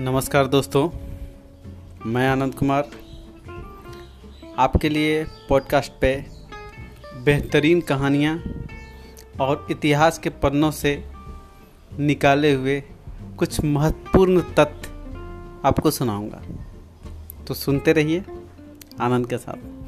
नमस्कार दोस्तों, मैं आनंद कुमार। आपके लिए पॉडकास्ट पे बेहतरीन कहानियाँ और इतिहास के पन्नों से निकाले हुए कुछ महत्वपूर्ण तथ्य आपको सुनाऊँगा। तो सुनते रहिए आनंद के साथ।